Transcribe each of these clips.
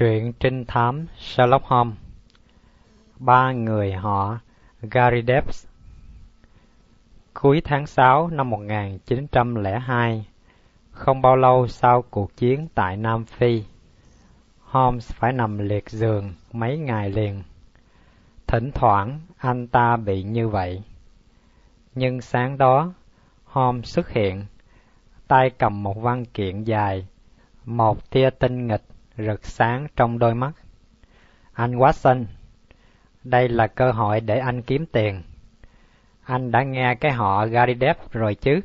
Truyện trinh thám Sherlock Holmes Ba người họ Gary Debs Cuối tháng sáu năm một nghìn chín trăm lẻ hai, không bao lâu sau cuộc chiến tại Nam Phi, Holmes phải nằm liệt giường mấy ngày liền. Thỉnh thoảng anh ta bị như vậy. Nhưng sáng đó, Holmes xuất hiện, tay cầm một văn kiện dài, một tia tinh nghịch rực sáng trong đôi mắt. Anh Watson, đây là cơ hội để anh kiếm tiền. Anh đã nghe cái họ Gary Depp rồi chứ?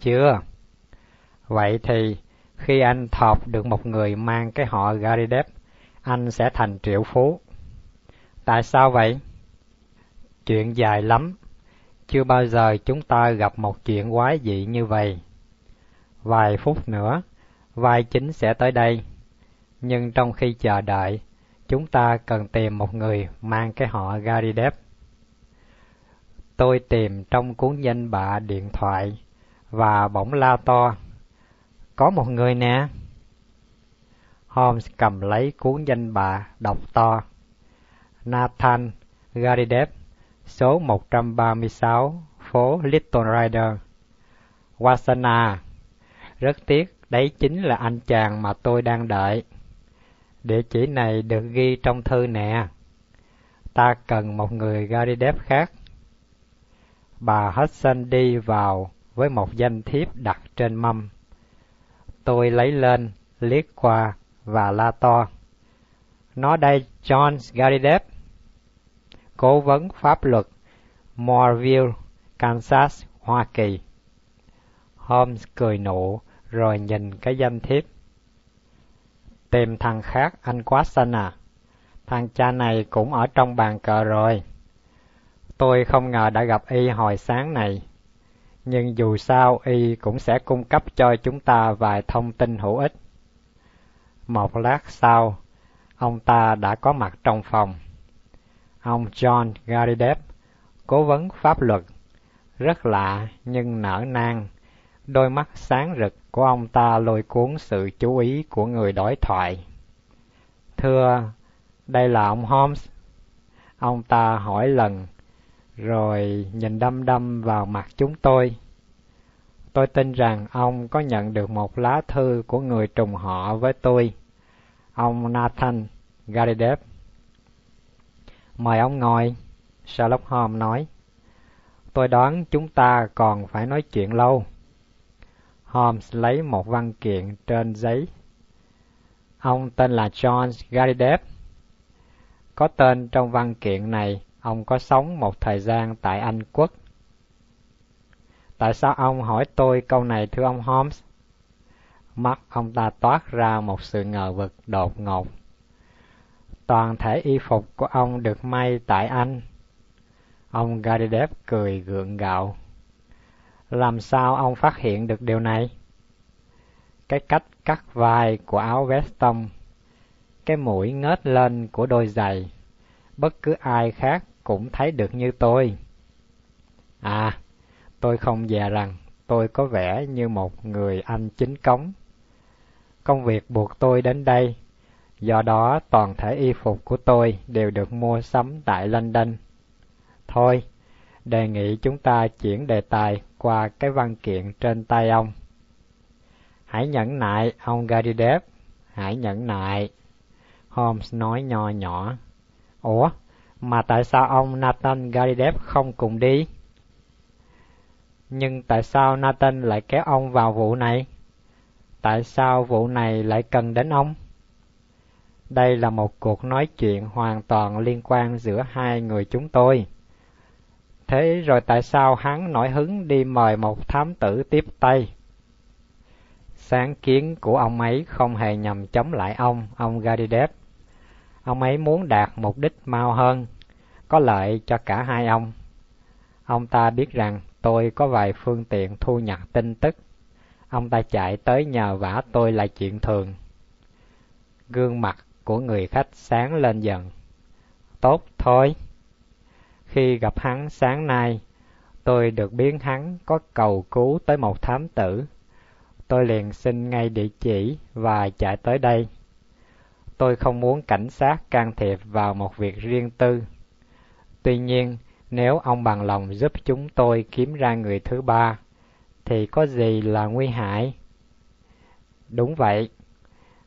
Chưa. Vậy thì khi anh thọp được một người mang cái họ Gary Depp, anh sẽ thành triệu phú. Tại sao vậy? Chuyện dài lắm. Chưa bao giờ chúng ta gặp một chuyện quái dị như vậy. Vài phút nữa, vai chính sẽ tới đây nhưng trong khi chờ đợi, chúng ta cần tìm một người mang cái họ Garidev. Tôi tìm trong cuốn danh bạ điện thoại và bỗng la to. Có một người nè. Holmes cầm lấy cuốn danh bạ đọc to. Nathan Garidev, số 136, phố Little Rider. Wasana. Rất tiếc, đấy chính là anh chàng mà tôi đang đợi. Địa chỉ này được ghi trong thư nè. Ta cần một người Gary khác. Bà Hudson đi vào với một danh thiếp đặt trên mâm. Tôi lấy lên, liếc qua và la to. Nó đây John Gary Cố vấn pháp luật Moorville, Kansas, Hoa Kỳ. Holmes cười nụ rồi nhìn cái danh thiếp. Tìm thằng khác anh quá xanh à. Thằng cha này cũng ở trong bàn cờ rồi. Tôi không ngờ đã gặp y hồi sáng này. Nhưng dù sao y cũng sẽ cung cấp cho chúng ta vài thông tin hữu ích. Một lát sau, ông ta đã có mặt trong phòng. Ông John Garidev, cố vấn pháp luật, rất lạ nhưng nở nang Đôi mắt sáng rực của ông ta lôi cuốn sự chú ý của người đối thoại. Thưa, đây là ông Holmes. Ông ta hỏi lần, rồi nhìn đăm đăm vào mặt chúng tôi. Tôi tin rằng ông có nhận được một lá thư của người trùng họ với tôi, ông Nathan Garidev. Mời ông ngồi, Sherlock Holmes nói. Tôi đoán chúng ta còn phải nói chuyện lâu. Holmes lấy một văn kiện trên giấy. Ông tên là John Garidev. Có tên trong văn kiện này, ông có sống một thời gian tại Anh Quốc. Tại sao ông hỏi tôi câu này thưa ông Holmes? Mắt ông ta toát ra một sự ngờ vực đột ngột. Toàn thể y phục của ông được may tại Anh. Ông Garidev cười gượng gạo. Làm sao ông phát hiện được điều này? Cái cách cắt vai của áo vest tông, cái mũi ngớt lên của đôi giày, bất cứ ai khác cũng thấy được như tôi. À, tôi không dè rằng tôi có vẻ như một người anh chính cống. Công việc buộc tôi đến đây, do đó toàn thể y phục của tôi đều được mua sắm tại London. Thôi, đề nghị chúng ta chuyển đề tài qua cái văn kiện trên tay ông. Hãy nhẫn nại, ông Gadidev, hãy nhẫn nại. Holmes nói nho nhỏ. Ủa, mà tại sao ông Nathan Gadidev không cùng đi? Nhưng tại sao Nathan lại kéo ông vào vụ này? Tại sao vụ này lại cần đến ông? Đây là một cuộc nói chuyện hoàn toàn liên quan giữa hai người chúng tôi. Thế rồi tại sao hắn nổi hứng đi mời một thám tử tiếp tay? Sáng kiến của ông ấy không hề nhằm chống lại ông, ông Gadidev. Ông ấy muốn đạt mục đích mau hơn, có lợi cho cả hai ông. Ông ta biết rằng tôi có vài phương tiện thu nhặt tin tức. Ông ta chạy tới nhờ vả tôi là chuyện thường. Gương mặt của người khách sáng lên dần. Tốt thôi. Khi gặp hắn sáng nay, tôi được biết hắn có cầu cứu tới một thám tử. Tôi liền xin ngay địa chỉ và chạy tới đây. Tôi không muốn cảnh sát can thiệp vào một việc riêng tư. Tuy nhiên, nếu ông bằng lòng giúp chúng tôi kiếm ra người thứ ba, thì có gì là nguy hại? Đúng vậy.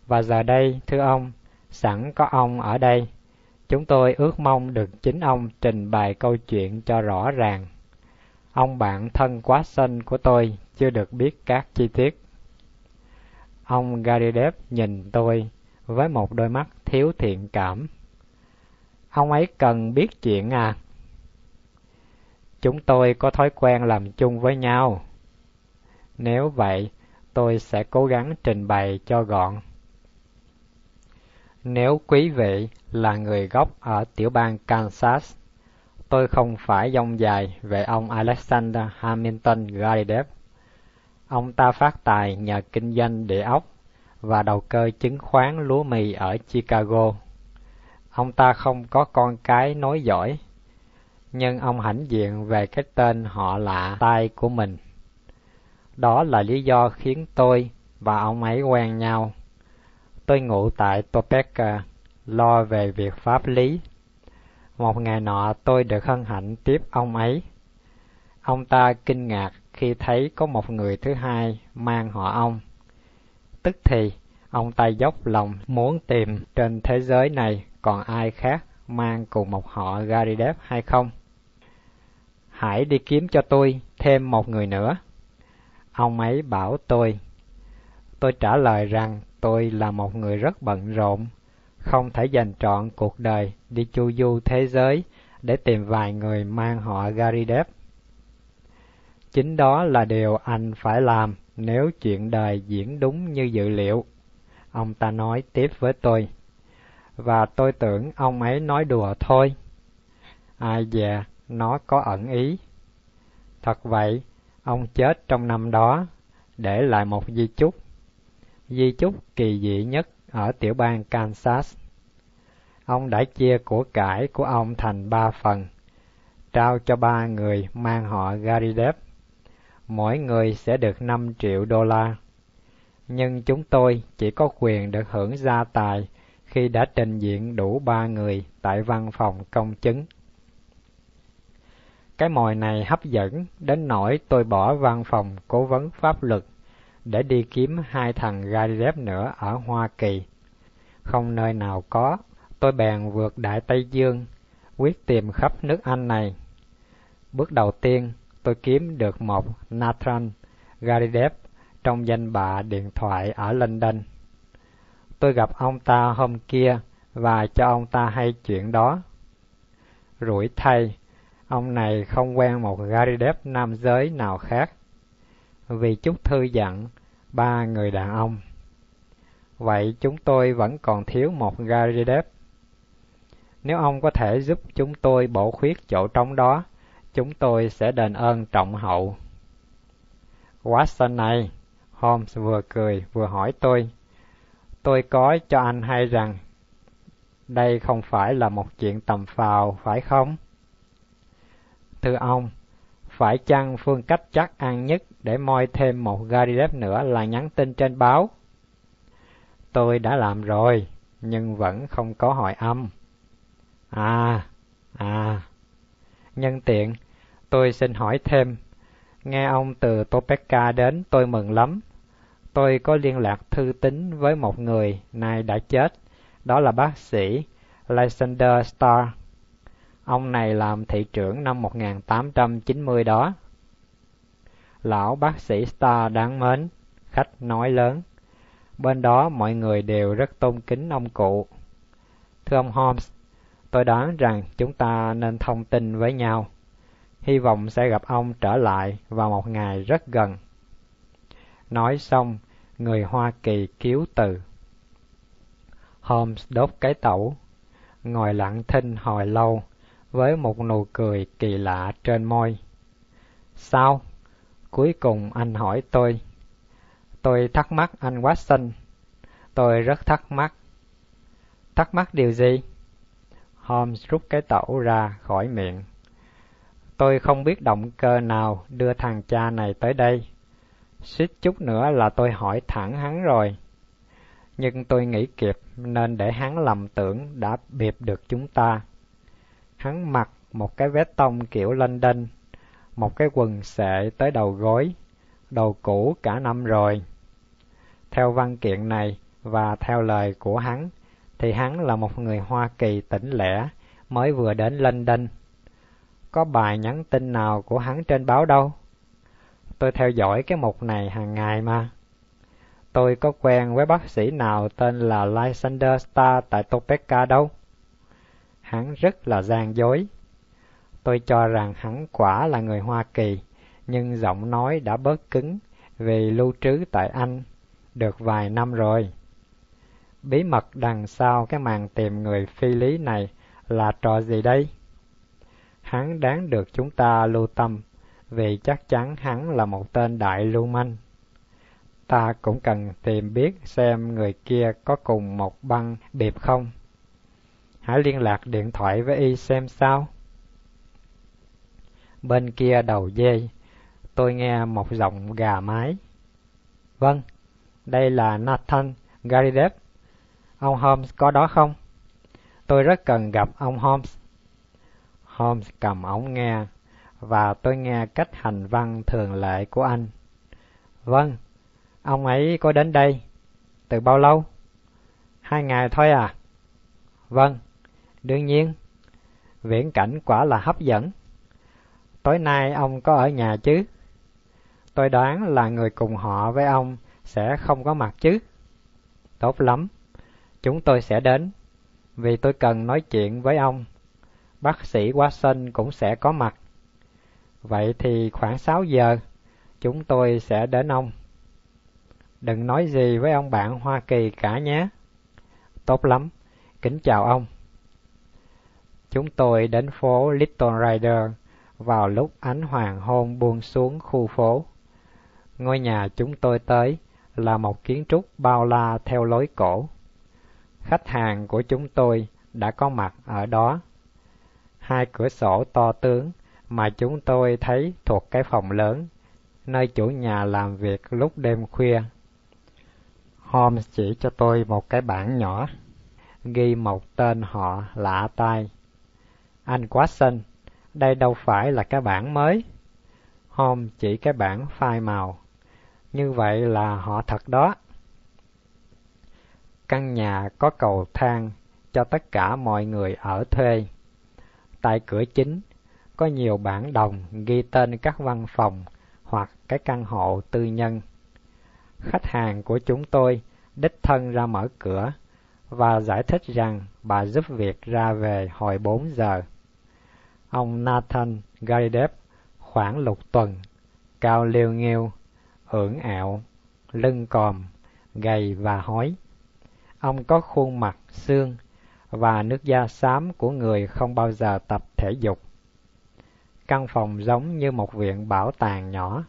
Và giờ đây, thưa ông, sẵn có ông ở đây, chúng tôi ước mong được chính ông trình bày câu chuyện cho rõ ràng. Ông bạn thân quá xanh của tôi chưa được biết các chi tiết. Ông Garidev nhìn tôi với một đôi mắt thiếu thiện cảm. Ông ấy cần biết chuyện à? Chúng tôi có thói quen làm chung với nhau. Nếu vậy, tôi sẽ cố gắng trình bày cho gọn. Nếu quý vị là người gốc ở tiểu bang Kansas, tôi không phải dông dài về ông Alexander Hamilton Garidev. Ông ta phát tài nhờ kinh doanh địa ốc và đầu cơ chứng khoán lúa mì ở Chicago. Ông ta không có con cái nối giỏi, nhưng ông hãnh diện về cái tên họ lạ tai của mình. Đó là lý do khiến tôi và ông ấy quen nhau. Tôi ngủ tại Topeka, lo về việc pháp lý. Một ngày nọ tôi được hân hạnh tiếp ông ấy. Ông ta kinh ngạc khi thấy có một người thứ hai mang họ ông. Tức thì, ông ta dốc lòng muốn tìm trên thế giới này còn ai khác mang cùng một họ Garidev hay không. Hãy đi kiếm cho tôi thêm một người nữa. Ông ấy bảo tôi. Tôi trả lời rằng tôi là một người rất bận rộn, không thể dành trọn cuộc đời đi chu du thế giới để tìm vài người mang họ Garidev. Chính đó là điều anh phải làm nếu chuyện đời diễn đúng như dự liệu. Ông ta nói tiếp với tôi. Và tôi tưởng ông ấy nói đùa thôi. Ai dè, nó có ẩn ý. Thật vậy, ông chết trong năm đó, để lại một di chúc. Di chúc kỳ dị nhất ở tiểu bang Kansas. Ông đã chia của cải của ông thành ba phần, trao cho ba người mang họ Garidev. Mỗi người sẽ được 5 triệu đô la. Nhưng chúng tôi chỉ có quyền được hưởng gia tài khi đã trình diện đủ ba người tại văn phòng công chứng. Cái mồi này hấp dẫn đến nỗi tôi bỏ văn phòng cố vấn pháp luật để đi kiếm hai thằng gai nữa ở Hoa Kỳ. Không nơi nào có, tôi bèn vượt Đại Tây Dương, quyết tìm khắp nước Anh này. Bước đầu tiên, tôi kiếm được một Nathan Garidev trong danh bạ điện thoại ở London. Tôi gặp ông ta hôm kia và cho ông ta hay chuyện đó. Rủi thay, ông này không quen một Garidev nam giới nào khác. Vì chút thư giãn ba người đàn ông. Vậy chúng tôi vẫn còn thiếu một gari đếp. Nếu ông có thể giúp chúng tôi bổ khuyết chỗ trống đó, chúng tôi sẽ đền ơn trọng hậu. Watson này, Holmes vừa cười vừa hỏi tôi. Tôi có cho anh hay rằng đây không phải là một chuyện tầm phào, phải không? Thưa ông, phải chăng phương cách chắc ăn nhất để moi thêm một Garidev nữa là nhắn tin trên báo? Tôi đã làm rồi, nhưng vẫn không có hỏi âm. À, à, nhân tiện, tôi xin hỏi thêm, nghe ông từ Topeka đến tôi mừng lắm. Tôi có liên lạc thư tín với một người nay đã chết, đó là bác sĩ Lysander Starr. Ông này làm thị trưởng năm 1890 đó. Lão bác sĩ star đáng mến, khách nói lớn. Bên đó mọi người đều rất tôn kính ông cụ. Thưa ông Holmes, tôi đoán rằng chúng ta nên thông tin với nhau. Hy vọng sẽ gặp ông trở lại vào một ngày rất gần. Nói xong, người Hoa Kỳ cứu từ. Holmes đốt cái tẩu, ngồi lặng thinh hồi lâu với một nụ cười kỳ lạ trên môi. Sao? Cuối cùng anh hỏi tôi. Tôi thắc mắc anh Watson. Tôi rất thắc mắc. Thắc mắc điều gì? Holmes rút cái tẩu ra khỏi miệng. Tôi không biết động cơ nào đưa thằng cha này tới đây. Suýt chút nữa là tôi hỏi thẳng hắn rồi. nhưng tôi nghĩ kịp nên để hắn lầm tưởng đã biệp được chúng ta. Hắn mặc một cái vest tông kiểu London, một cái quần sệ tới đầu gối, đầu cũ cả năm rồi. Theo văn kiện này và theo lời của hắn, thì hắn là một người Hoa Kỳ tỉnh lẻ mới vừa đến London. Có bài nhắn tin nào của hắn trên báo đâu? Tôi theo dõi cái mục này hàng ngày mà. Tôi có quen với bác sĩ nào tên là Lysander Star tại Topeka đâu. Hắn rất là gian dối. Tôi cho rằng hắn quả là người Hoa Kỳ, nhưng giọng nói đã bớt cứng vì lưu trú tại Anh được vài năm rồi. Bí mật đằng sau cái màn tìm người phi lý này là trò gì đây? Hắn đáng được chúng ta lưu tâm, vì chắc chắn hắn là một tên đại lưu manh. Ta cũng cần tìm biết xem người kia có cùng một băng điệp không. Hãy liên lạc điện thoại với y xem sao. Bên kia đầu dây, tôi nghe một giọng gà mái. Vâng, đây là Nathan Garidev. Ông Holmes có đó không? Tôi rất cần gặp ông Holmes. Holmes cầm ống nghe và tôi nghe cách hành văn thường lệ của anh. Vâng, ông ấy có đến đây. Từ bao lâu? Hai ngày thôi à? Vâng, đương nhiên. Viễn cảnh quả là hấp dẫn. Tối nay ông có ở nhà chứ? Tôi đoán là người cùng họ với ông sẽ không có mặt chứ? Tốt lắm, chúng tôi sẽ đến, vì tôi cần nói chuyện với ông. Bác sĩ Watson cũng sẽ có mặt. Vậy thì khoảng 6 giờ, chúng tôi sẽ đến ông. Đừng nói gì với ông bạn Hoa Kỳ cả nhé. Tốt lắm, kính chào ông. Chúng tôi đến phố Little Rider vào lúc ánh hoàng hôn buông xuống khu phố. Ngôi nhà chúng tôi tới là một kiến trúc bao la theo lối cổ. Khách hàng của chúng tôi đã có mặt ở đó. Hai cửa sổ to tướng mà chúng tôi thấy thuộc cái phòng lớn, nơi chủ nhà làm việc lúc đêm khuya. Holmes chỉ cho tôi một cái bảng nhỏ, ghi một tên họ lạ tai. Anh Watson, đây đâu phải là cái bảng mới. hôm chỉ cái bảng phai màu. Như vậy là họ thật đó. Căn nhà có cầu thang cho tất cả mọi người ở thuê. Tại cửa chính có nhiều bản đồng ghi tên các văn phòng hoặc cái căn hộ tư nhân. Khách hàng của chúng tôi đích thân ra mở cửa và giải thích rằng bà giúp việc ra về hồi 4 giờ. Ông Nathan Garidev khoảng lục tuần, cao liêu nghêu, ưỡn ạo, lưng còm, gầy và hói. Ông có khuôn mặt xương và nước da xám của người không bao giờ tập thể dục. Căn phòng giống như một viện bảo tàng nhỏ,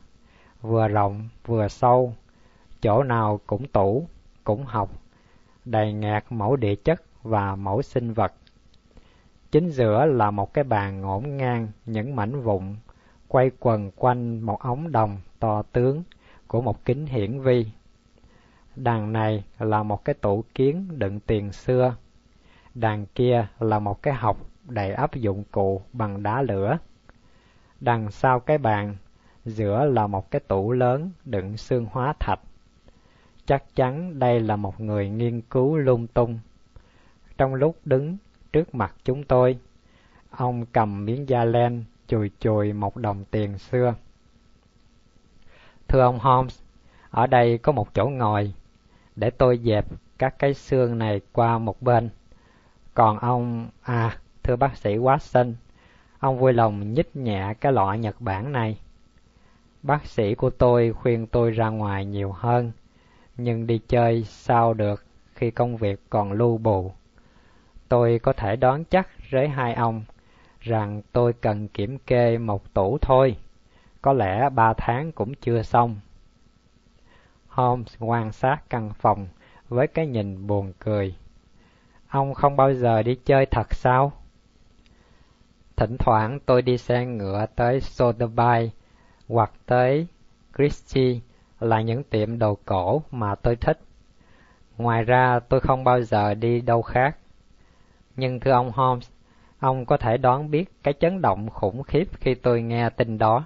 vừa rộng vừa sâu, chỗ nào cũng tủ, cũng học, đầy ngạt mẫu địa chất và mẫu sinh vật. Chính giữa là một cái bàn ngổn ngang những mảnh vụn, quay quần quanh một ống đồng to tướng của một kính hiển vi. Đàn này là một cái tủ kiến đựng tiền xưa. Đàn kia là một cái hộc đầy áp dụng cụ bằng đá lửa. Đằng sau cái bàn, giữa là một cái tủ lớn đựng xương hóa thạch. Chắc chắn đây là một người nghiên cứu lung tung. Trong lúc đứng trước mặt chúng tôi, ông cầm miếng da len chùi chùi một đồng tiền xưa. Thưa ông Holmes, ở đây có một chỗ ngồi, để tôi dẹp các cái xương này qua một bên. Còn ông, à, thưa bác sĩ Watson, ông vui lòng nhích nhẹ cái lọ Nhật Bản này. Bác sĩ của tôi khuyên tôi ra ngoài nhiều hơn, nhưng đi chơi sao được khi công việc còn lưu bù. Tôi có thể đoán chắc với hai ông rằng tôi cần kiểm kê một tủ thôi. Có lẽ ba tháng cũng chưa xong. Holmes quan sát căn phòng với cái nhìn buồn cười. Ông không bao giờ đi chơi thật sao? Thỉnh thoảng tôi đi xe ngựa tới Sotheby hoặc tới Christie là những tiệm đồ cổ mà tôi thích. Ngoài ra tôi không bao giờ đi đâu khác. Nhưng thưa ông Holmes, ông có thể đoán biết cái chấn động khủng khiếp khi tôi nghe tin đó.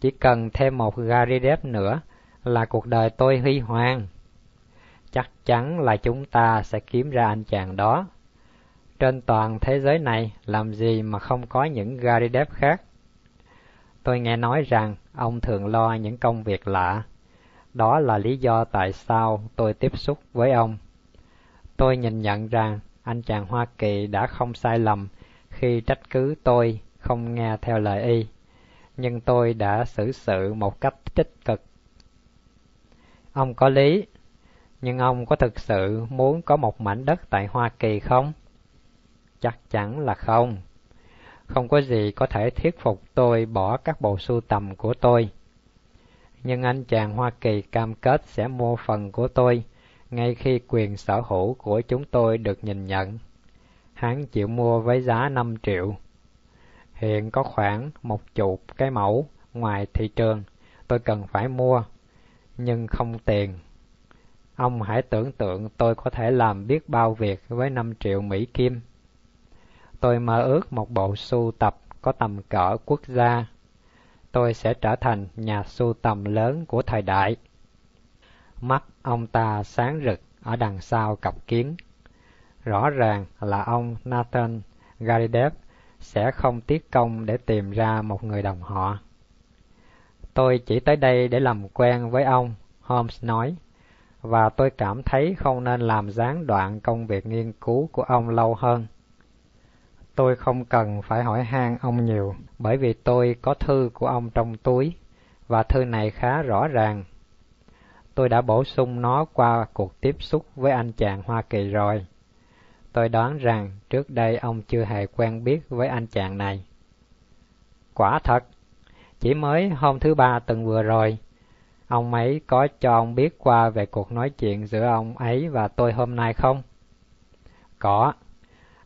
Chỉ cần thêm một Gary Depp nữa là cuộc đời tôi huy hoàng. Chắc chắn là chúng ta sẽ kiếm ra anh chàng đó. Trên toàn thế giới này làm gì mà không có những Gary Depp khác. Tôi nghe nói rằng ông thường lo những công việc lạ. Đó là lý do tại sao tôi tiếp xúc với ông. Tôi nhìn nhận rằng anh chàng Hoa Kỳ đã không sai lầm khi trách cứ tôi không nghe theo lời y, nhưng tôi đã xử sự một cách tích cực. Ông có lý, nhưng ông có thực sự muốn có một mảnh đất tại Hoa Kỳ không? Chắc chắn là không. Không có gì có thể thuyết phục tôi bỏ các bộ sưu tầm của tôi. Nhưng anh chàng Hoa Kỳ cam kết sẽ mua phần của tôi ngay khi quyền sở hữu của chúng tôi được nhìn nhận. Hắn chịu mua với giá 5 triệu. Hiện có khoảng một chục cái mẫu ngoài thị trường tôi cần phải mua, nhưng không tiền. Ông hãy tưởng tượng tôi có thể làm biết bao việc với 5 triệu Mỹ Kim. Tôi mơ ước một bộ sưu tập có tầm cỡ quốc gia. Tôi sẽ trở thành nhà sưu tầm lớn của thời đại. Mắt ông ta sáng rực ở đằng sau cặp kiến. Rõ ràng là ông Nathan Garidev sẽ không tiếc công để tìm ra một người đồng họ. Tôi chỉ tới đây để làm quen với ông, Holmes nói, và tôi cảm thấy không nên làm gián đoạn công việc nghiên cứu của ông lâu hơn. Tôi không cần phải hỏi han ông nhiều, bởi vì tôi có thư của ông trong túi, và thư này khá rõ ràng. Tôi đã bổ sung nó qua cuộc tiếp xúc với anh chàng Hoa Kỳ rồi. Tôi đoán rằng trước đây ông chưa hề quen biết với anh chàng này. Quả thật, chỉ mới hôm thứ ba tuần vừa rồi, ông ấy có cho ông biết qua về cuộc nói chuyện giữa ông ấy và tôi hôm nay không? Có,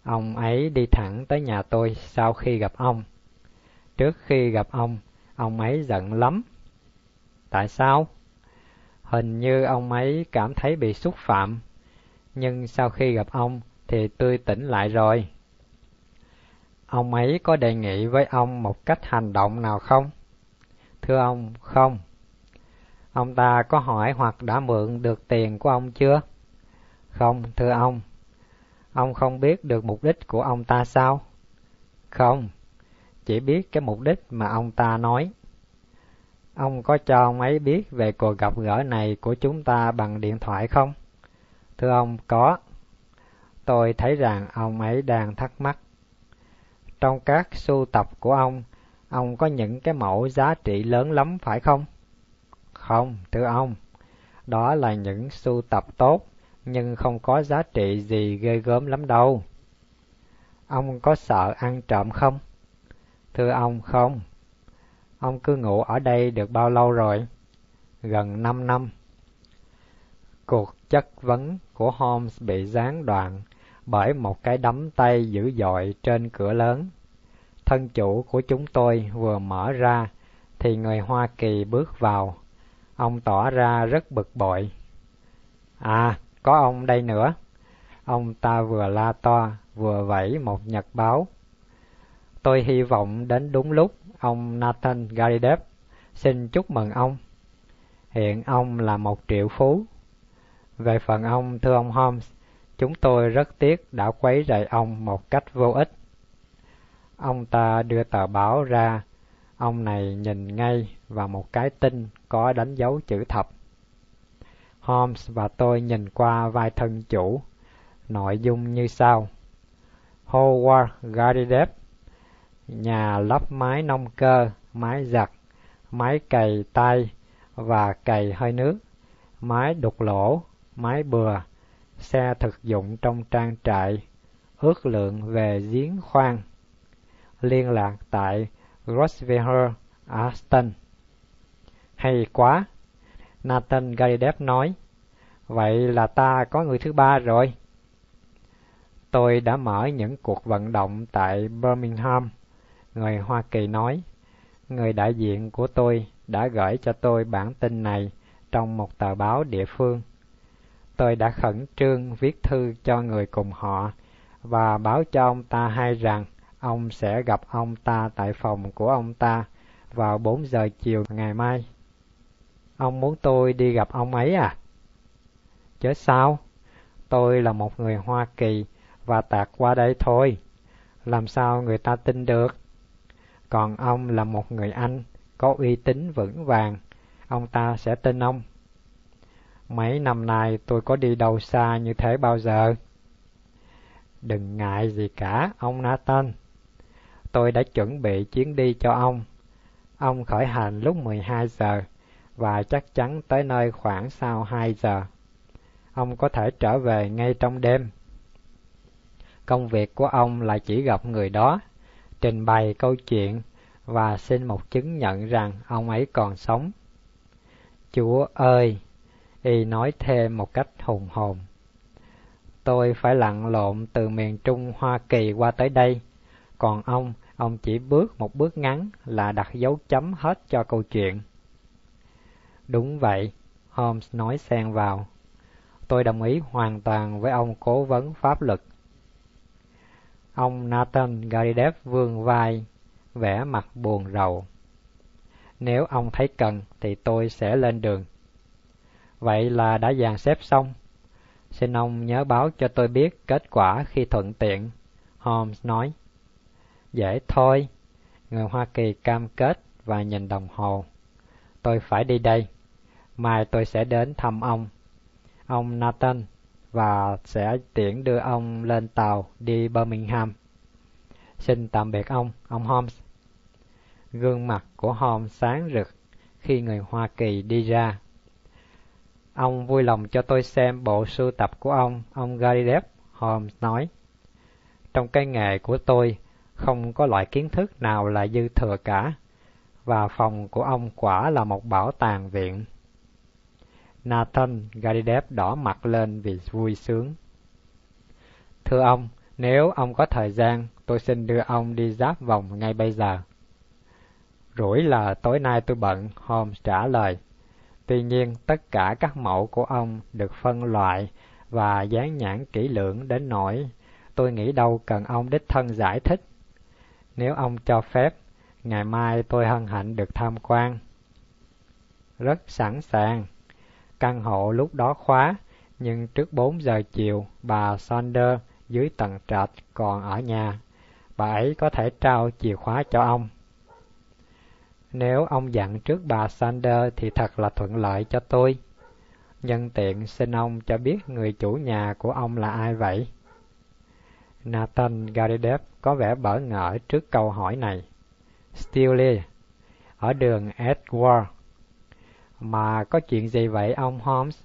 Ông ấy đi thẳng tới nhà tôi sau khi gặp ông. Trước khi gặp ông, ông ấy giận lắm. Tại sao? Hình như ông ấy cảm thấy bị xúc phạm, nhưng sau khi gặp ông thì tươi tỉnh lại rồi. Ông ấy có đề nghị với ông một cách hành động nào không? Thưa ông, không. Ông ta có hỏi hoặc đã mượn được tiền của ông chưa? Không, thưa ông. Ông không biết được mục đích của ông ta sao? Không, chỉ biết cái mục đích mà ông ta nói. Ông có cho ông ấy biết về cuộc gặp gỡ này của chúng ta bằng điện thoại không? Thưa ông, có. Tôi thấy rằng ông ấy đang thắc mắc. Trong các sưu tập của ông, ông có những cái mẫu giá trị lớn lắm phải không? Không, thưa ông. Đó là những sưu tập tốt nhưng không có giá trị gì ghê gớm lắm đâu. Ông có sợ ăn trộm không? Thưa ông không. Ông cứ ngủ ở đây được bao lâu rồi? Gần năm năm. Cuộc chất vấn của Holmes bị gián đoạn bởi một cái đấm tay dữ dội trên cửa lớn. Thân chủ của chúng tôi vừa mở ra thì người Hoa Kỳ bước vào. Ông tỏ ra rất bực bội. À, có ông đây nữa. Ông ta vừa la to, vừa vẫy một nhật báo. Tôi hy vọng đến đúng lúc, ông Nathan Garidev. Xin chúc mừng ông. Hiện ông là một triệu phú. Về phần ông, thưa ông Holmes, chúng tôi rất tiếc đã quấy rầy ông một cách vô ích. Ông ta đưa tờ báo ra, ông này nhìn ngay vào một cái tin có đánh dấu chữ thập. Holmes và tôi nhìn qua vai thân chủ. Nội dung như sau. Howard Garidev nhà lắp máy nông cơ, máy giặt, máy cày tay và cày hơi nước, máy đục lỗ, máy bừa, xe thực dụng trong trang trại, ước lượng về giếng khoan. Liên lạc tại Grosvenor, Aston. Hay quá! Nathan Garidev nói, Vậy là ta có người thứ ba rồi. Tôi đã mở những cuộc vận động tại Birmingham. Người Hoa Kỳ nói, người đại diện của tôi đã gửi cho tôi bản tin này trong một tờ báo địa phương. tôi đã khẩn trương viết thư cho người cùng họ và báo cho ông ta hay rằng ông sẽ gặp ông ta tại phòng của ông ta vào bốn giờ chiều ngày mai. Ông muốn tôi đi gặp ông ấy à? Chứ sao? Tôi là một người Hoa Kỳ và tạc qua đây thôi. Làm sao người ta tin được? Còn ông là một người Anh có uy tín vững vàng, ông ta sẽ tin ông. Mấy năm nay tôi có đi đâu xa như thế bao giờ? Đừng ngại gì cả, ông Nathan. Tôi đã chuẩn bị chuyến đi cho ông. Ông khởi hành lúc 12 giờ và chắc chắn tới nơi khoảng sau 2 giờ. Ông có thể trở về ngay trong đêm. Công việc của ông là chỉ gặp người đó, trình bày câu chuyện và xin một chứng nhận rằng ông ấy còn sống. Chúa ơi! Y nói thêm một cách hùng hồn. Tôi phải lặn lộn từ miền Trung Hoa Kỳ qua tới đây, còn ông, ông chỉ bước một bước ngắn là đặt dấu chấm hết cho câu chuyện. Đúng vậy, Holmes nói xen vào. Tôi đồng ý hoàn toàn với ông cố vấn pháp luật. Ông Nathan Garidev vươn vai, vẻ mặt buồn rầu. Nếu ông thấy cần thì tôi sẽ lên đường. Vậy là đã dàn xếp xong. Xin ông nhớ báo cho tôi biết kết quả khi thuận tiện. Holmes nói. Dễ thôi. Người Hoa Kỳ cam kết và nhìn đồng hồ. Tôi phải đi đây. Mai tôi sẽ đến thăm ông. Ông Nathan và sẽ tiễn đưa ông lên tàu đi Birmingham. Xin tạm biệt ông, ông Holmes. Gương mặt của Holmes sáng rực khi người Hoa Kỳ đi ra. Ông vui lòng cho tôi xem bộ sưu tập của ông, ông Garidev, Holmes nói. Trong cái nghề của tôi, không có loại kiến thức nào là dư thừa cả, và phòng của ông quả là một bảo tàng viện. Nathan Garidev đỏ mặt lên vì vui sướng. Thưa ông, nếu ông có thời gian, tôi xin đưa ông đi giáp vòng ngay bây giờ. Rủi là tối nay tôi bận, Holmes trả lời. Tuy nhiên, tất cả các mẫu của ông được phân loại và dán nhãn kỹ lưỡng đến nỗi tôi nghĩ đâu cần ông đích thân giải thích. Nếu ông cho phép, ngày mai tôi hân hạnh được tham quan. Rất sẵn sàng. Căn hộ lúc đó khóa, nhưng trước bốn giờ chiều, bà Sander dưới tầng trệt còn ở nhà. Bà ấy có thể trao chìa khóa cho ông. Nếu ông dặn trước bà Sander thì thật là thuận lợi cho tôi. Nhân tiện xin ông cho biết người chủ nhà của ông là ai vậy? Nathan Garidev có vẻ bỡ ngỡ trước câu hỏi này. Steele, ở đường Edward. Mà có chuyện gì vậy, ông Holmes?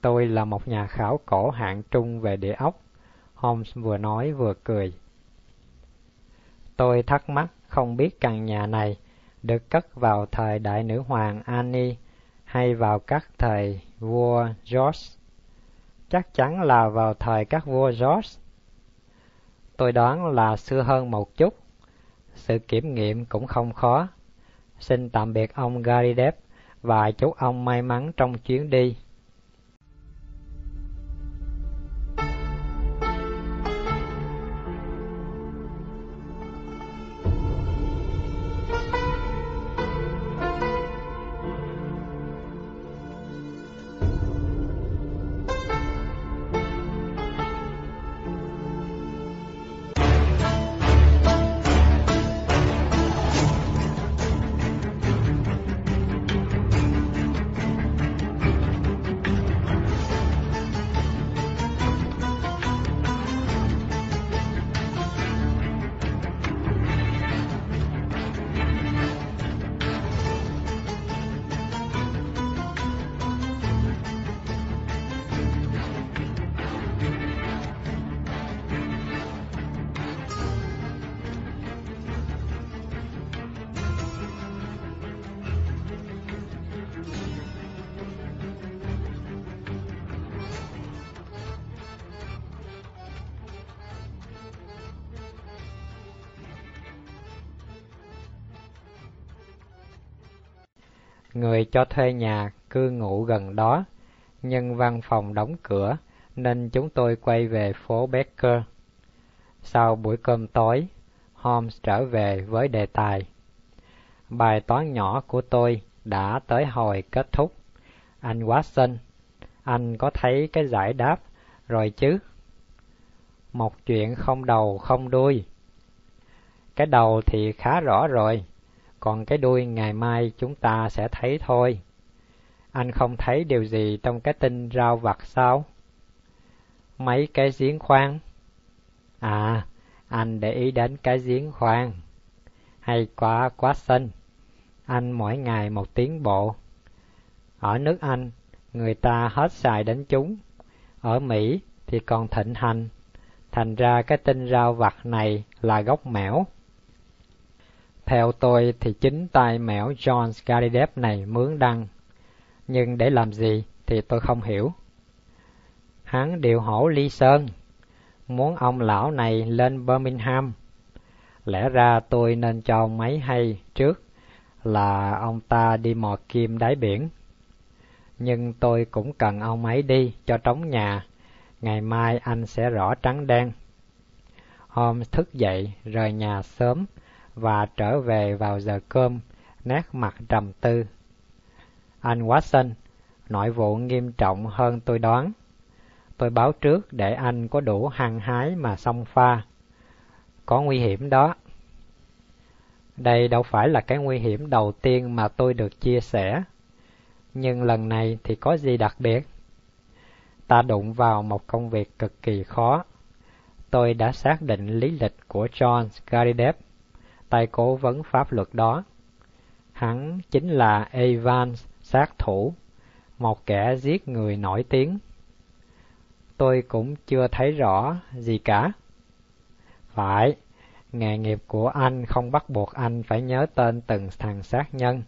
Tôi là một nhà khảo cổ hạng trung về địa ốc. Holmes vừa nói vừa cười. Tôi thắc mắc không biết căn nhà này được cất vào thời đại nữ hoàng Annie hay vào các thời vua George? Chắc chắn là vào thời các vua George. Tôi đoán là xưa hơn một chút. Sự kiểm nghiệm cũng không khó. Xin tạm biệt ông Gary Depp và chúc ông may mắn trong chuyến đi. Người cho thuê nhà cư ngụ gần đó, nhưng văn phòng đóng cửa nên chúng tôi quay về phố Becker. Sau buổi cơm tối, Holmes trở về với đề tài. Bài toán nhỏ của tôi đã tới hồi kết thúc. Anh Watson, anh có thấy cái giải đáp rồi chứ? Một chuyện không đầu không đuôi. Cái đầu thì khá rõ rồi, còn cái đuôi ngày mai chúng ta sẽ thấy thôi. Anh không thấy điều gì trong cái tin rau vặt sao? Mấy cái giếng khoan? À, anh để ý đến cái giếng khoan. Hay quá quá xinh. Anh mỗi ngày một tiến bộ. Ở nước Anh, người ta hết xài đến chúng. Ở Mỹ thì còn thịnh hành. Thành ra cái tin rau vặt này là gốc mẻo. Theo tôi thì chính tay mẻo John Scaridep này mướn đăng. Nhưng để làm gì thì tôi không hiểu. Hắn điều hổ ly sơn, muốn ông lão này lên Birmingham. Lẽ ra tôi nên cho ông hay trước là ông ta đi mò kim đáy biển. Nhưng tôi cũng cần ông ấy đi cho trống nhà, ngày mai anh sẽ rõ trắng đen. Hôm thức dậy, rời nhà sớm và trở về vào giờ cơm, nét mặt trầm tư. Anh Watson, nội vụ nghiêm trọng hơn tôi đoán. Tôi báo trước để anh có đủ hăng hái mà xông pha. Có nguy hiểm đó. Đây đâu phải là cái nguy hiểm đầu tiên mà tôi được chia sẻ. Nhưng lần này thì có gì đặc biệt? Ta đụng vào một công việc cực kỳ khó. Tôi đã xác định lý lịch của John Garidep, tay cố vấn pháp luật đó. Hắn chính là Evan sát thủ, một kẻ giết người nổi tiếng. Tôi cũng chưa thấy rõ gì cả. Phải, nghề nghiệp của anh không bắt buộc anh phải nhớ tên từng thằng sát nhân.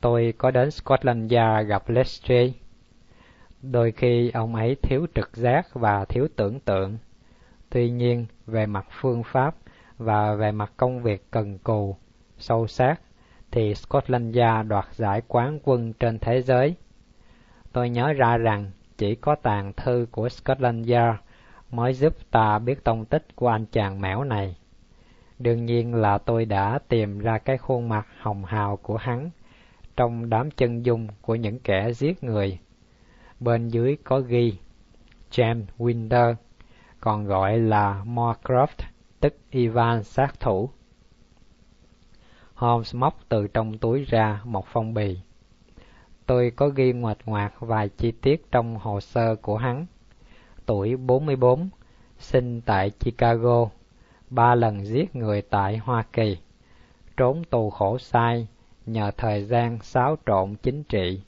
Tôi có đến Scotland Yard gặp Lestrade. Đôi khi ông ấy thiếu trực giác và thiếu tưởng tượng. Tuy nhiên, về mặt phương pháp và về mặt công việc cần cù, sâu sát, thì Scotland Yard đoạt giải quán quân trên thế giới. Tôi nhớ ra rằng chỉ có tàn thư của Scotland Yard mới giúp ta biết tông tích của anh chàng mẻo này. Đương nhiên là tôi đã tìm ra cái khuôn mặt hồng hào của hắn trong đám chân dung của những kẻ giết người. Bên dưới có ghi James Winter, còn gọi là Moorcroft, tức Ivan sát thủ. Holmes móc từ trong túi ra một phong bì. Tôi có ghi ngoạch ngoạc vài chi tiết trong hồ sơ của hắn. Tuổi 44, sinh tại Chicago, ba lần giết người tại Hoa Kỳ, trốn tù khổ sai nhờ thời gian xáo trộn chính trị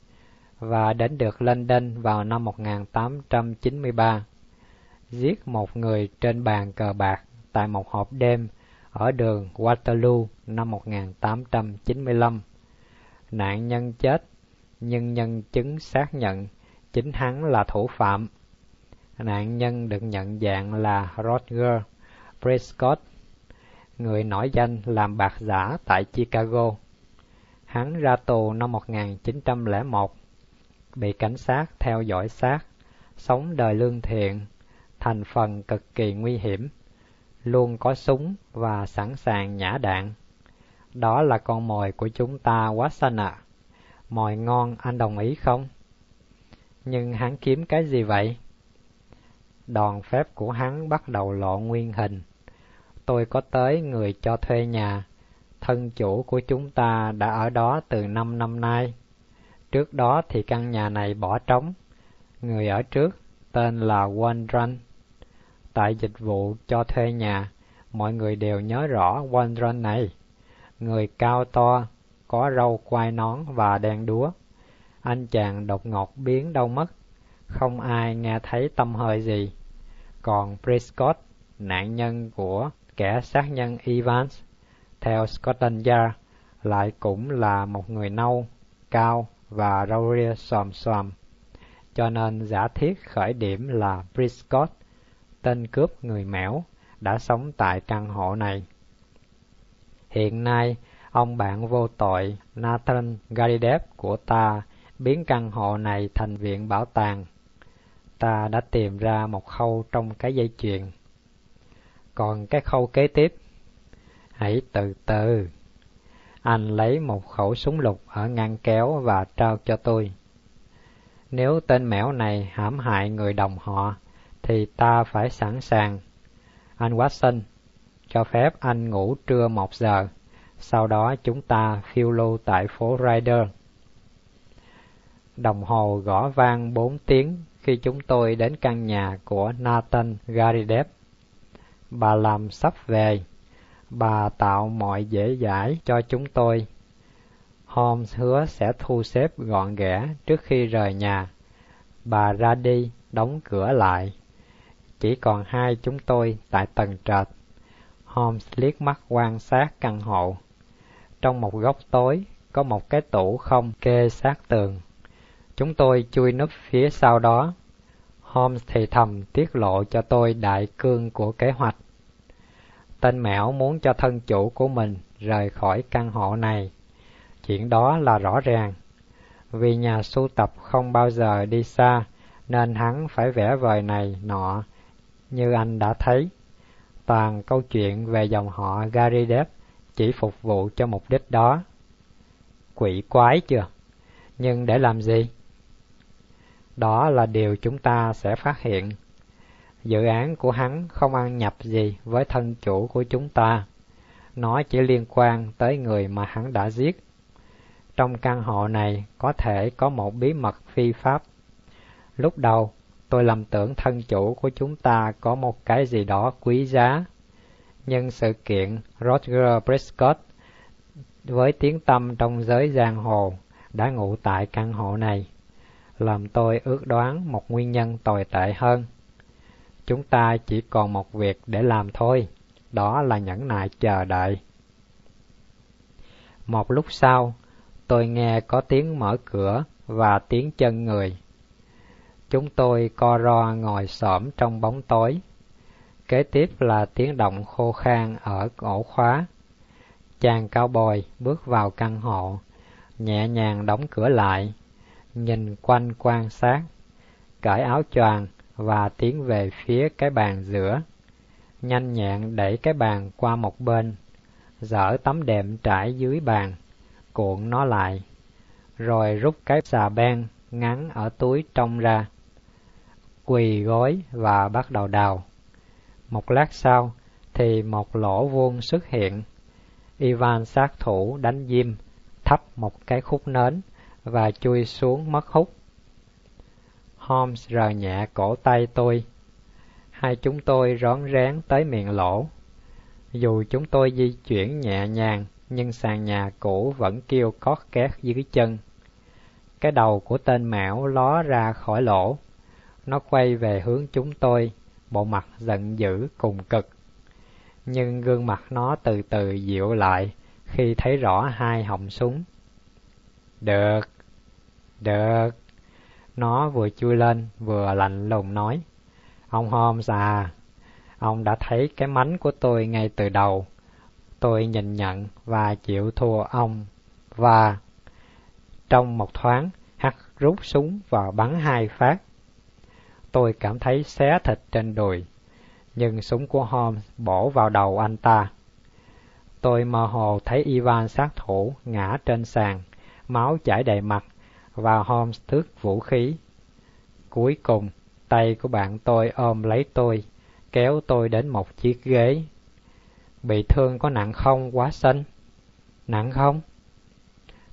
và đến được London vào năm 1893. Giết một người trên bàn cờ bạc tại một hộp đêm ở đường Waterloo năm 1895. Nạn nhân chết, nhưng nhân chứng xác nhận chính hắn là thủ phạm. Nạn nhân được nhận dạng là Roger Prescott, người nổi danh làm bạc giả tại Chicago. Hắn ra tù năm 1901, bị cảnh sát theo dõi sát, sống đời lương thiện, thành phần cực kỳ nguy hiểm luôn có súng và sẵn sàng nhả đạn. Đó là con mồi của chúng ta quá xanh ạ. Mồi ngon, anh đồng ý không? Nhưng hắn kiếm cái gì vậy? Đòn phép của hắn bắt đầu lộ nguyên hình. Tôi có tới người cho thuê nhà. Thân chủ của chúng ta đã ở đó từ năm năm nay. Trước đó thì căn nhà này bỏ trống. Người ở trước tên là Wondrun Tại dịch vụ cho thuê nhà, mọi người đều nhớ rõ Wondron này. Người cao to, có râu quai nón và đen đúa. Anh chàng đột ngột biến đâu mất, không ai nghe thấy tâm hơi gì. Còn Prescott, nạn nhân của kẻ sát nhân Evans, theo Scotland Yard, lại cũng là một người nâu, cao và râu ria xòm xòm. Cho nên giả thiết khởi điểm là Prescott tên cướp người mẻo đã sống tại căn hộ này. Hiện nay, ông bạn vô tội Nathan Garidev của ta biến căn hộ này thành viện bảo tàng. Ta đã tìm ra một khâu trong cái dây chuyền. Còn cái khâu kế tiếp, hãy từ từ. Anh lấy một khẩu súng lục ở ngăn kéo và trao cho tôi. Nếu tên mẻo này hãm hại người đồng họ, thì ta phải sẵn sàng. Anh Watson, cho phép anh ngủ trưa một giờ, sau đó chúng ta phiêu lưu tại phố Ryder. Đồng hồ gõ vang bốn tiếng khi chúng tôi đến căn nhà của Nathan Garidev. Bà làm sắp về. Bà tạo mọi dễ dãi cho chúng tôi. Holmes hứa sẽ thu xếp gọn ghẽ trước khi rời nhà. Bà ra đi, đóng cửa lại. Chỉ còn hai chúng tôi tại tầng trệt. Holmes liếc mắt quan sát căn hộ. Trong một góc tối, có một cái tủ không kê sát tường. Chúng tôi chui núp phía sau đó. Holmes thì thầm tiết lộ cho tôi đại cương của kế hoạch. Tên mẻo muốn cho thân chủ của mình rời khỏi căn hộ này. Chuyện đó là rõ ràng. Vì nhà sưu tập không bao giờ đi xa, nên hắn phải vẽ vời này nọ, như anh đã thấy. Toàn câu chuyện về dòng họ Garidev chỉ phục vụ cho mục đích đó. Quỷ quái chưa? Nhưng để làm gì? Đó là điều chúng ta sẽ phát hiện. Dự án của hắn không ăn nhập gì với thân chủ của chúng ta. Nó chỉ liên quan tới người mà hắn đã giết. Trong căn hộ này có thể có một bí mật phi pháp. Lúc đầu, tôi lầm tưởng thân chủ của chúng ta có một cái gì đó quý giá. Nhưng sự kiện Roger Prescott với tiếng tâm trong giới giang hồ đã ngủ tại căn hộ này làm tôi ước đoán một nguyên nhân tồi tệ hơn. Chúng ta chỉ còn một việc để làm thôi, đó là nhẫn nại chờ đợi. Một lúc sau, tôi nghe có tiếng mở cửa và tiếng chân người. Chúng tôi co ro ngồi xổm trong bóng tối. Kế tiếp là tiếng động khô khan ở ổ khóa. Chàng cao bồi bước vào căn hộ, nhẹ nhàng đóng cửa lại nhìn quanh quan sát, cởi áo choàng và tiến về phía cái bàn giữa. Nhanh nhẹn đẩy cái bàn qua một bên, dở tấm đệm trải dưới bàn, cuộn nó lại, rồi rút cái xà beng ngắn ở túi trong ra, quỳ gối và bắt đầu đào. Một lát sau thì một lỗ vuông xuất hiện. Ivan sát thủ đánh diêm, thắp một cái khúc nến và chui xuống mất hút. Holmes rờ nhẹ cổ tay tôi. Hai chúng tôi rón rén tới miệng lỗ. Dù chúng tôi di chuyển nhẹ nhàng, nhưng sàn nhà cũ vẫn kêu cót két dưới chân. Cái đầu của tên mão ló ra khỏi lỗ. Nó quay về hướng chúng tôi, bộ mặt giận dữ cùng cực. Nhưng gương mặt nó từ từ dịu lại khi thấy rõ hai họng súng. Được, được. Nó vừa chui lên, vừa lạnh lùng nói. Ông Holmes à, ông đã thấy cái mánh của tôi ngay từ đầu. Tôi nhìn nhận và chịu thua ông. Và trong một thoáng, Hắc rút súng và bắn hai phát. Tôi cảm thấy xé thịt trên đùi, nhưng súng của Holmes bổ vào đầu anh ta. Tôi mơ hồ thấy Ivan sát thủ ngã trên sàn, máu chảy đầy mặt và Holmes tước vũ khí. Cuối cùng, tay của bạn tôi ôm lấy tôi, kéo tôi đến một chiếc ghế. Bị thương có nặng không quá xanh? Nặng không?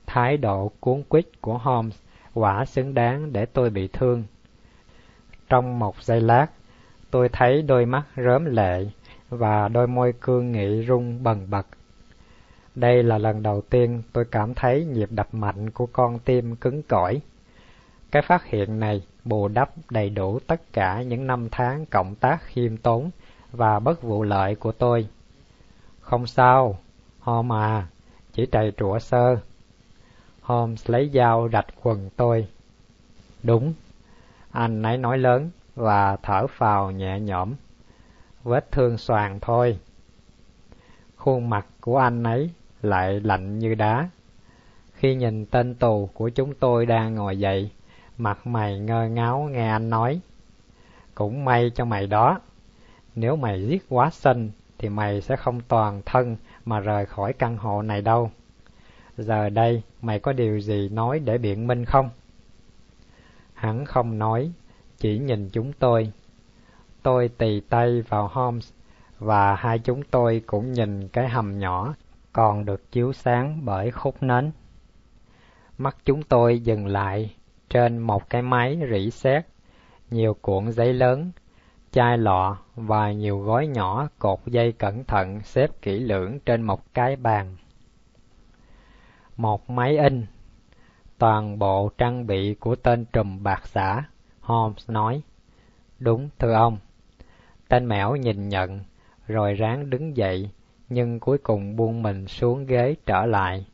Thái độ cuốn quýt của Holmes quả xứng đáng để tôi bị thương. Trong một giây lát, tôi thấy đôi mắt rớm lệ và đôi môi cương nghị rung bần bật. Đây là lần đầu tiên tôi cảm thấy nhịp đập mạnh của con tim cứng cỏi. Cái phát hiện này bù đắp đầy đủ tất cả những năm tháng cộng tác khiêm tốn và bất vụ lợi của tôi. Không sao, ho mà chỉ trầy trũa sơ. Holmes lấy dao rạch quần tôi. Đúng, anh ấy nói lớn và thở phào nhẹ nhõm. Vết thương xoàn thôi. Khuôn mặt của anh ấy lại lạnh như đá. Khi nhìn tên tù của chúng tôi đang ngồi dậy, mặt mày ngơ ngáo nghe anh nói. Cũng may cho mày đó, nếu mày giết quá sinh thì mày sẽ không toàn thân mà rời khỏi căn hộ này đâu. Giờ đây mày có điều gì nói để biện minh không? Hắn không nói, chỉ nhìn chúng tôi. Tôi tì tay vào Holmes và hai chúng tôi cũng nhìn cái hầm nhỏ còn được chiếu sáng bởi khúc nến. Mắt chúng tôi dừng lại trên một cái máy rỉ sét, nhiều cuộn giấy lớn, chai lọ và nhiều gói nhỏ cột dây cẩn thận xếp kỹ lưỡng trên một cái bàn. Một máy in, toàn bộ trang bị của tên trùm bạc xã, Holmes nói. Đúng, thưa ông. Tên mẻo nhìn nhận, rồi ráng đứng dậy, nhưng cuối cùng buông mình xuống ghế trở lại.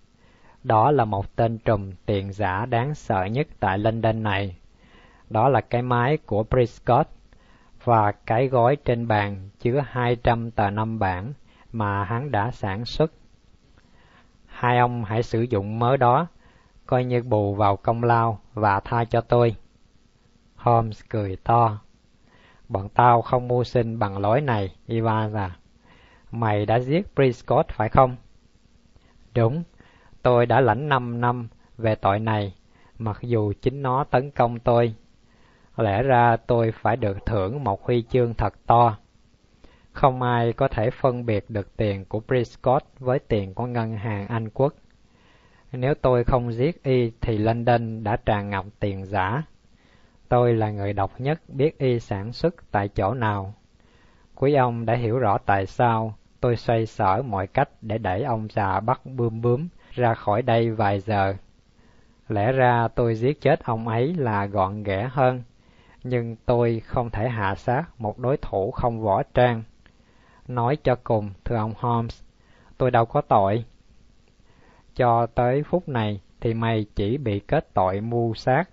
Đó là một tên trùm tiền giả đáng sợ nhất tại London này. Đó là cái máy của Prescott và cái gói trên bàn chứa 200 tờ năm bản mà hắn đã sản xuất. Hai ông hãy sử dụng mớ đó, coi như bù vào công lao và tha cho tôi. Holmes cười to. Bọn tao không mưu sinh bằng lối này, Ivan à. Mày đã giết Prescott phải không? Đúng, tôi đã lãnh 5 năm về tội này, mặc dù chính nó tấn công tôi. Lẽ ra tôi phải được thưởng một huy chương thật to. Không ai có thể phân biệt được tiền của Prescott với tiền của ngân hàng Anh Quốc. Nếu tôi không giết y thì London đã tràn ngập tiền giả. Tôi là người độc nhất biết y sản xuất tại chỗ nào. Quý ông đã hiểu rõ tại sao tôi xoay sở mọi cách để đẩy ông già bắt bươm bướm ra khỏi đây vài giờ. Lẽ ra tôi giết chết ông ấy là gọn ghẽ hơn, nhưng tôi không thể hạ sát một đối thủ không võ trang. Nói cho cùng, thưa ông Holmes, tôi đâu có tội. Cho tới phút này thì mày chỉ bị kết tội mưu sát.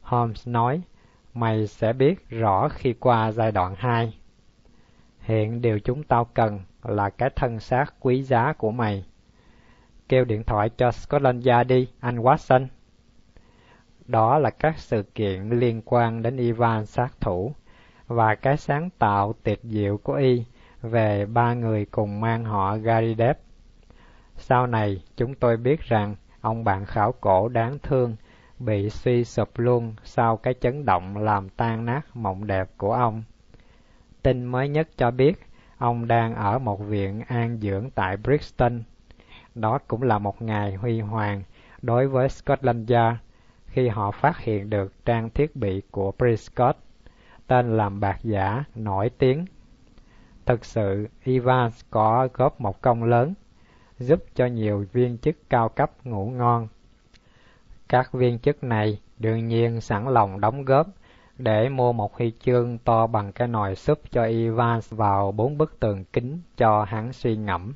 Holmes nói, mày sẽ biết rõ khi qua giai đoạn 2. Hiện điều chúng tao cần là cái thân xác quý giá của mày. Kêu điện thoại cho Scotland Yard đi, anh Watson. Đó là các sự kiện liên quan đến Ivan sát thủ và cái sáng tạo tuyệt diệu của y về ba người cùng mang họ Garidev. Sau này, chúng tôi biết rằng ông bạn khảo cổ đáng thương bị suy sụp luôn sau cái chấn động làm tan nát mộng đẹp của ông. Tin mới nhất cho biết ông đang ở một viện an dưỡng tại Brixton. Đó cũng là một ngày huy hoàng đối với Scotland Yard khi họ phát hiện được trang thiết bị của Prescott, tên làm bạc giả nổi tiếng. Thực sự, Evans có góp một công lớn, giúp cho nhiều viên chức cao cấp ngủ ngon. Các viên chức này đương nhiên sẵn lòng đóng góp để mua một huy chương to bằng cái nồi súp cho Ivan vào bốn bức tường kính cho hắn suy ngẫm.